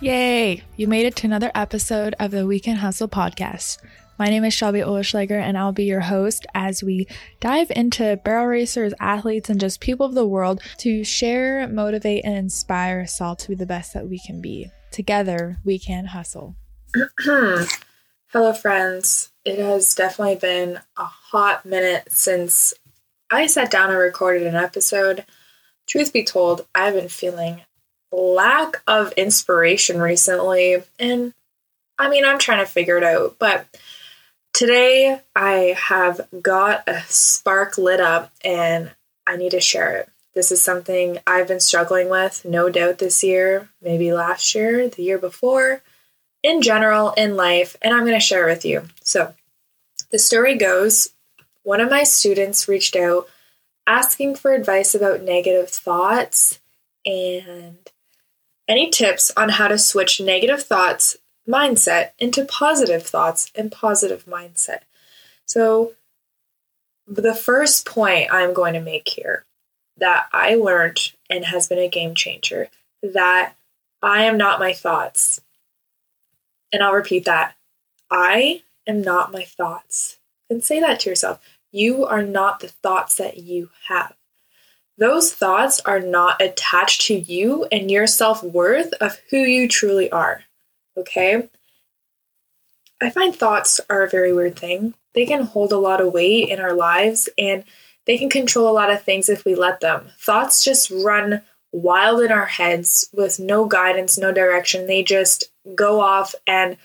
Yay! You made it to another episode of the Weekend Hustle podcast. My name is Shelby Oleschlager, and I'll be your host as we dive into barrel racers, athletes, and just people of the world to share, motivate, and inspire us all to be the best that we can be. Together, we can hustle. Hello, friends. It has definitely been a hot minute since I sat down and recorded an episode. Truth be told, I've been feeling lack of inspiration recently. And I mean, I'm trying to figure it out. But today I have got a spark lit up and I need to share it. This is something I've been struggling with, no doubt, this year, maybe last year, the year before, in general, in life, and I'm going to share with you. So, the story goes one of my students reached out asking for advice about negative thoughts and any tips on how to switch negative thoughts mindset into positive thoughts and positive mindset. So, the first point I'm going to make here that I learned and has been a game changer that I am not my thoughts. And I'll repeat that I am not my thoughts. And say that to yourself. You are not the thoughts that you have. Those thoughts are not attached to you and your self worth of who you truly are. Okay? I find thoughts are a very weird thing. They can hold a lot of weight in our lives and they can control a lot of things if we let them. Thoughts just run wild in our heads with no guidance, no direction. They just go off and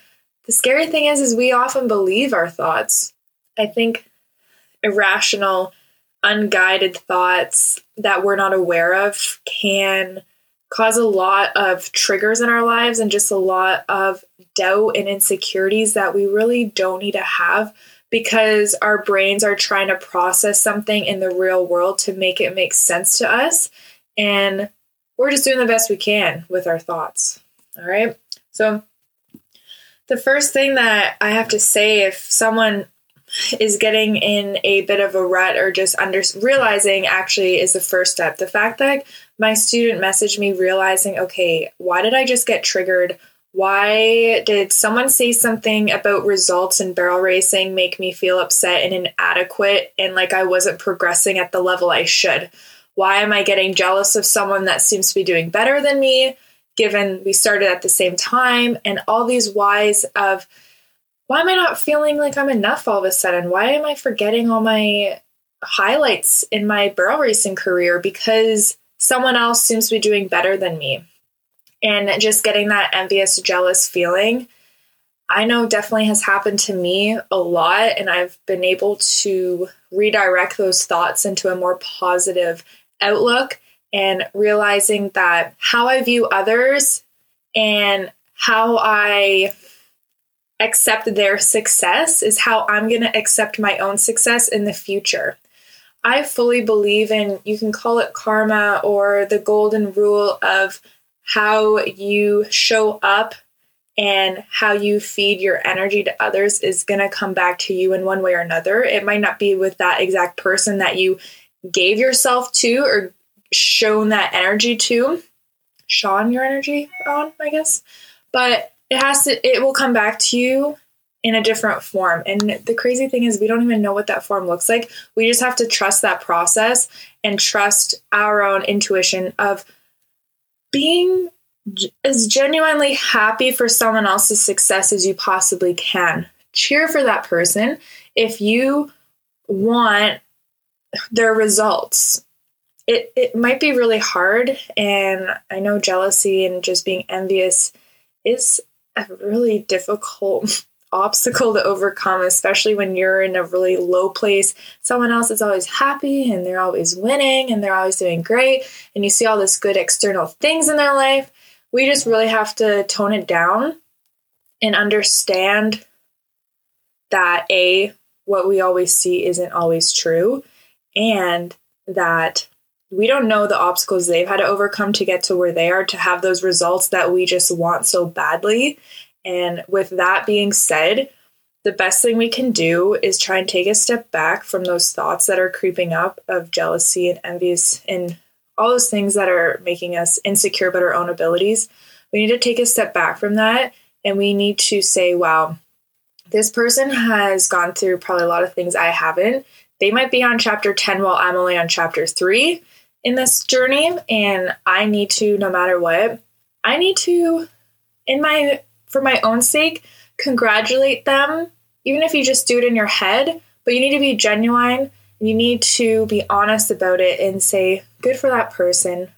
the scary thing is is we often believe our thoughts. I think irrational unguided thoughts that we're not aware of can cause a lot of triggers in our lives and just a lot of doubt and insecurities that we really don't need to have because our brains are trying to process something in the real world to make it make sense to us. And we're just doing the best we can with our thoughts. All right. So, the first thing that I have to say if someone is getting in a bit of a rut or just under realizing actually is the first step. The fact that my student messaged me realizing, okay, why did I just get triggered? Why did someone say something about results in barrel racing make me feel upset and inadequate and like I wasn't progressing at the level I should? Why am I getting jealous of someone that seems to be doing better than me, given we started at the same time? And all these whys of why am I not feeling like I'm enough all of a sudden? Why am I forgetting all my highlights in my barrel racing career because someone else seems to be doing better than me? And just getting that envious, jealous feeling, I know definitely has happened to me a lot. And I've been able to redirect those thoughts into a more positive outlook and realizing that how I view others and how I accept their success is how I'm going to accept my own success in the future. I fully believe in, you can call it karma or the golden rule of how you show up and how you feed your energy to others is going to come back to you in one way or another. It might not be with that exact person that you gave yourself to or shown that energy to, shone your energy on, I guess. But it has to it will come back to you in a different form. And the crazy thing is we don't even know what that form looks like. We just have to trust that process and trust our own intuition of being as genuinely happy for someone else's success as you possibly can. Cheer for that person if you want their results. It it might be really hard and I know jealousy and just being envious is a really difficult obstacle to overcome, especially when you're in a really low place. Someone else is always happy and they're always winning and they're always doing great, and you see all this good external things in their life. We just really have to tone it down and understand that A, what we always see isn't always true, and that we don't know the obstacles they've had to overcome to get to where they are to have those results that we just want so badly. And with that being said, the best thing we can do is try and take a step back from those thoughts that are creeping up of jealousy and envious and all those things that are making us insecure about our own abilities. We need to take a step back from that and we need to say, wow, this person has gone through probably a lot of things I haven't. They might be on chapter 10 while I'm only on chapter 3 in this journey. And I need to, no matter what, I need to, in my, for my own sake, congratulate them, even if you just do it in your head, but you need to be genuine. You need to be honest about it and say, good for that person.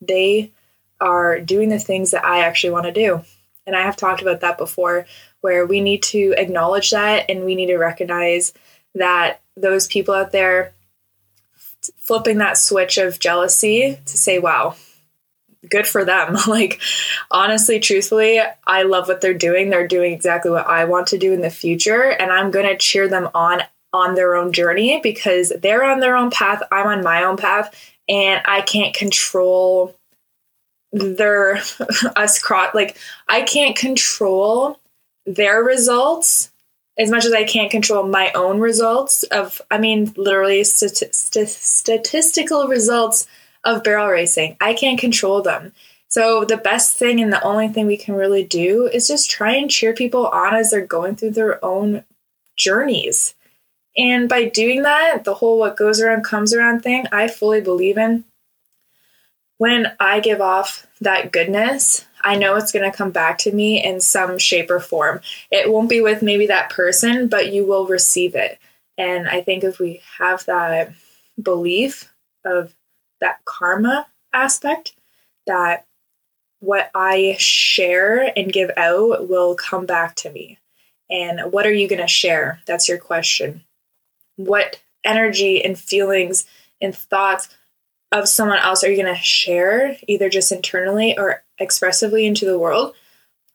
They are doing the things that I actually want to do. And I have talked about that before, where we need to acknowledge that and we need to recognize that those people out there flipping that switch of jealousy to say, wow, good for them. like, honestly, truthfully, I love what they're doing. They're doing exactly what I want to do in the future. And I'm going to cheer them on on their own journey because they're on their own path. I'm on my own path. And I can't control their us cross like I can't control their results as much as I can't control my own results of I mean literally st- st- statistical results of barrel racing. I can't control them. So the best thing and the only thing we can really do is just try and cheer people on as they're going through their own journeys. And by doing that, the whole what goes around comes around thing, I fully believe in when I give off that goodness, I know it's going to come back to me in some shape or form. It won't be with maybe that person, but you will receive it. And I think if we have that belief of that karma aspect, that what I share and give out will come back to me. And what are you going to share? That's your question. What energy and feelings and thoughts of someone else are you going to share either just internally or expressively into the world?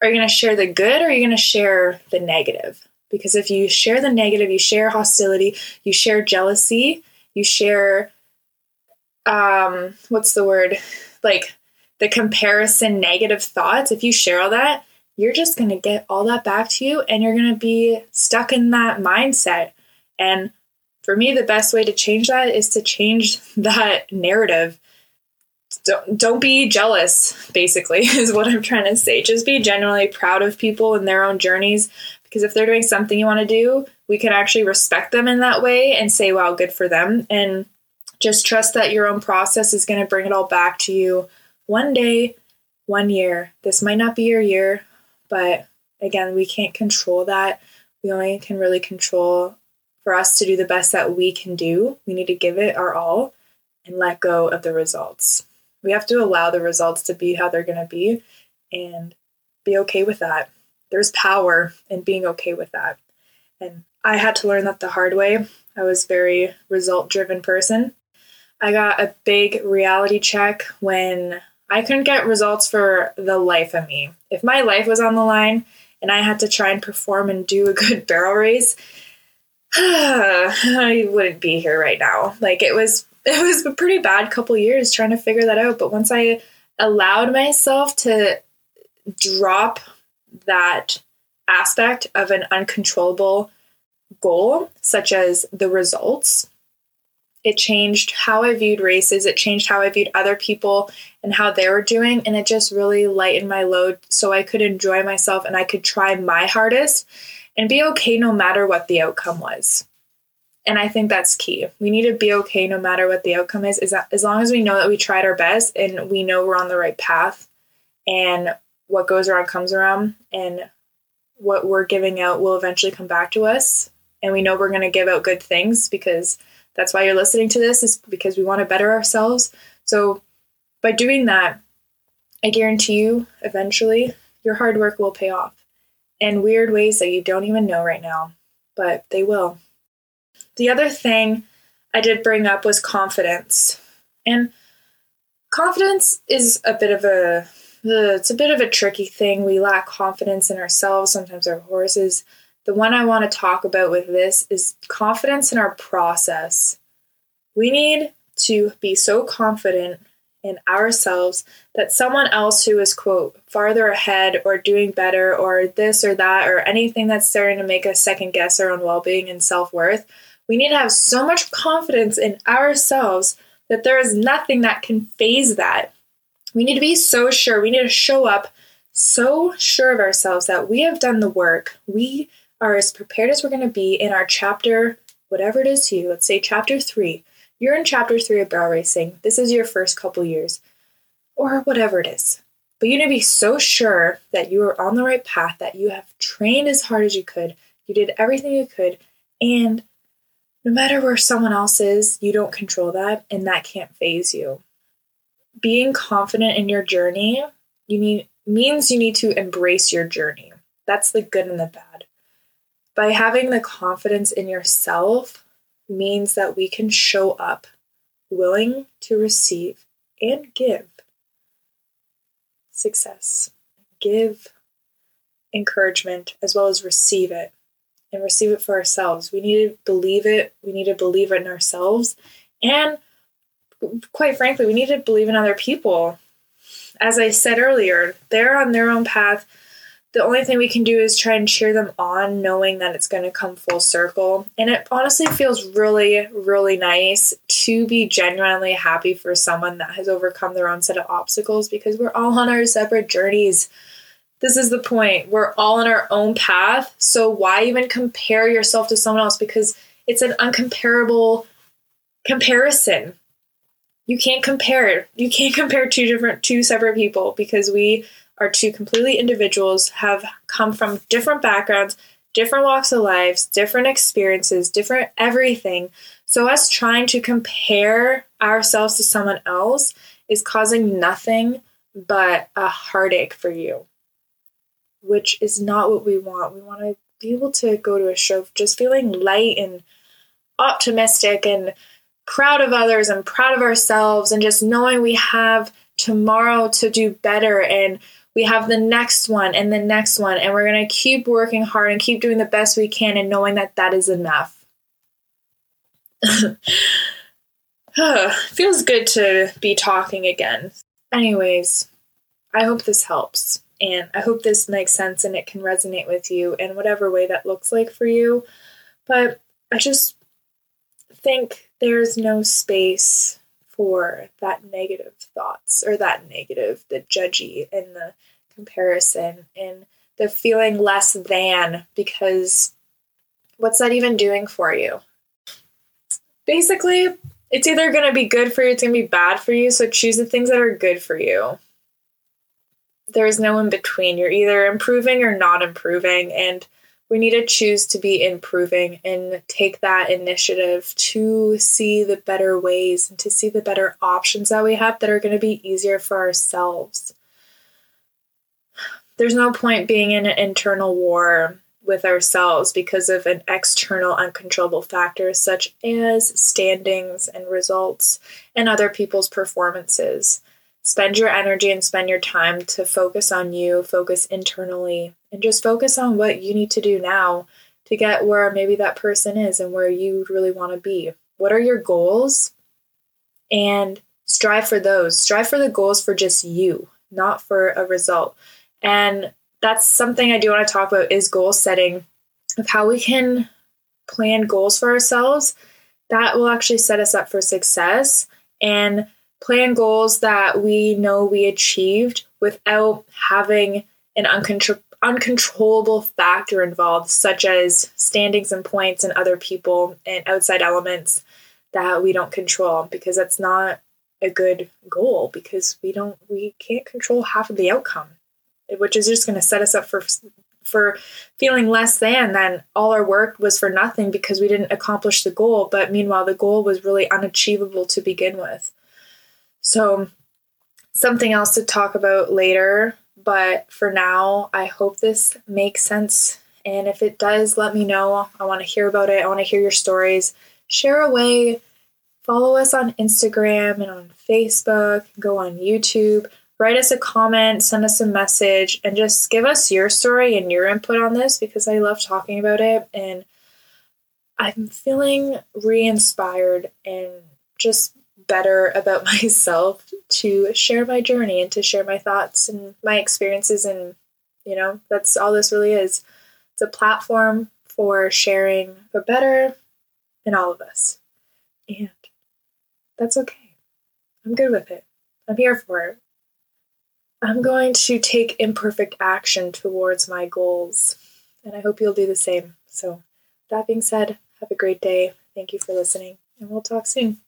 Are you going to share the good or are you going to share the negative? Because if you share the negative, you share hostility, you share jealousy, you share um what's the word? Like the comparison negative thoughts, if you share all that, you're just going to get all that back to you and you're going to be stuck in that mindset. And for me, the best way to change that is to change that narrative. Don't, don't be jealous, basically, is what I'm trying to say. Just be genuinely proud of people and their own journeys. Because if they're doing something you want to do, we can actually respect them in that way and say, wow, good for them. And just trust that your own process is going to bring it all back to you one day, one year. This might not be your year, but again, we can't control that. We only can really control for us to do the best that we can do, we need to give it our all and let go of the results. We have to allow the results to be how they're going to be and be okay with that. There's power in being okay with that. And I had to learn that the hard way. I was very result driven person. I got a big reality check when I couldn't get results for the life of me. If my life was on the line and I had to try and perform and do a good barrel race, I wouldn't be here right now. Like it was it was a pretty bad couple years trying to figure that out, but once I allowed myself to drop that aspect of an uncontrollable goal, such as the results, it changed how I viewed races. It changed how I viewed other people and how they were doing. And it just really lightened my load so I could enjoy myself and I could try my hardest and be okay no matter what the outcome was. And I think that's key. We need to be okay no matter what the outcome is, is as long as we know that we tried our best and we know we're on the right path and what goes around comes around and what we're giving out will eventually come back to us. And we know we're going to give out good things because that's why you're listening to this is because we want to better ourselves. So by doing that, I guarantee you eventually your hard work will pay off in weird ways that you don't even know right now, but they will. The other thing I did bring up was confidence. And confidence is a bit of a it's a bit of a tricky thing. We lack confidence in ourselves, sometimes our horses. The one I want to talk about with this is confidence in our process. We need to be so confident in ourselves that someone else who is quote farther ahead or doing better or this or that or anything that's starting to make us second guess our own well-being and self-worth we need to have so much confidence in ourselves that there is nothing that can phase that we need to be so sure we need to show up so sure of ourselves that we have done the work. We are as prepared as we're going to be in our chapter, whatever it is to you. Let's say chapter three. You're in chapter three of barrel racing. This is your first couple years, or whatever it is. But you need to be so sure that you are on the right path, that you have trained as hard as you could, you did everything you could, and no matter where someone else is, you don't control that, and that can't phase you. Being confident in your journey, you need means you need to embrace your journey. That's the good and the bad. By having the confidence in yourself means that we can show up willing to receive and give success, give encouragement as well as receive it and receive it for ourselves. We need to believe it. We need to believe it in ourselves. And quite frankly, we need to believe in other people. As I said earlier, they're on their own path. The only thing we can do is try and cheer them on, knowing that it's going to come full circle. And it honestly feels really, really nice to be genuinely happy for someone that has overcome their own set of obstacles because we're all on our separate journeys this is the point. We're all on our own path. So why even compare yourself to someone else? Because it's an uncomparable comparison. You can't compare. You can't compare two different, two separate people because we are two completely individuals, have come from different backgrounds, different walks of lives, different experiences, different everything. So, us trying to compare ourselves to someone else is causing nothing but a heartache for you which is not what we want. We want to be able to go to a show just feeling light and optimistic and proud of others and proud of ourselves and just knowing we have tomorrow to do better and we have the next one and the next one and we're going to keep working hard and keep doing the best we can and knowing that that is enough. Feels good to be talking again. Anyways, I hope this helps. And I hope this makes sense and it can resonate with you in whatever way that looks like for you. But I just think there's no space for that negative thoughts or that negative, the judgy and the comparison and the feeling less than because what's that even doing for you? Basically, it's either going to be good for you, it's going to be bad for you. So choose the things that are good for you there's no in between. You're either improving or not improving. And we need to choose to be improving and take that initiative to see the better ways and to see the better options that we have that are going to be easier for ourselves. There's no point being in an internal war with ourselves because of an external uncontrollable factor such as standings and results and other people's performances spend your energy and spend your time to focus on you, focus internally, and just focus on what you need to do now to get where maybe that person is and where you really want to be. What are your goals? And strive for those. Strive for the goals for just you, not for a result. And that's something I do want to talk about is goal setting of how we can plan goals for ourselves that will actually set us up for success and plan goals that we know we achieved without having an uncontro- uncontrollable factor involved, such as standings and points and other people and outside elements that we don't control, because that's not a good goal because we don't we can't control half of the outcome which is just going to set us up for for feeling less than then all our work was for nothing because we didn't accomplish the goal. But meanwhile the goal was really unachievable to begin with so, something else to talk about later, but for now, I hope this makes sense. And if it does, let me know. I want to hear about it. I want to hear your stories. Share away. Follow us on Instagram and on Facebook. Go on YouTube. Write us a comment, send us a message, and just give us your story and your input on this because I love talking about it. And I'm feeling re inspired and just better about myself to share my journey and to share my thoughts and my experiences and you know that's all this really is it's a platform for sharing the better in all of us and that's okay i'm good with it i'm here for it I'm going to take imperfect action towards my goals. And I hope you'll do the same. So, that being said, have a great day. Thank you for listening, and we'll talk soon.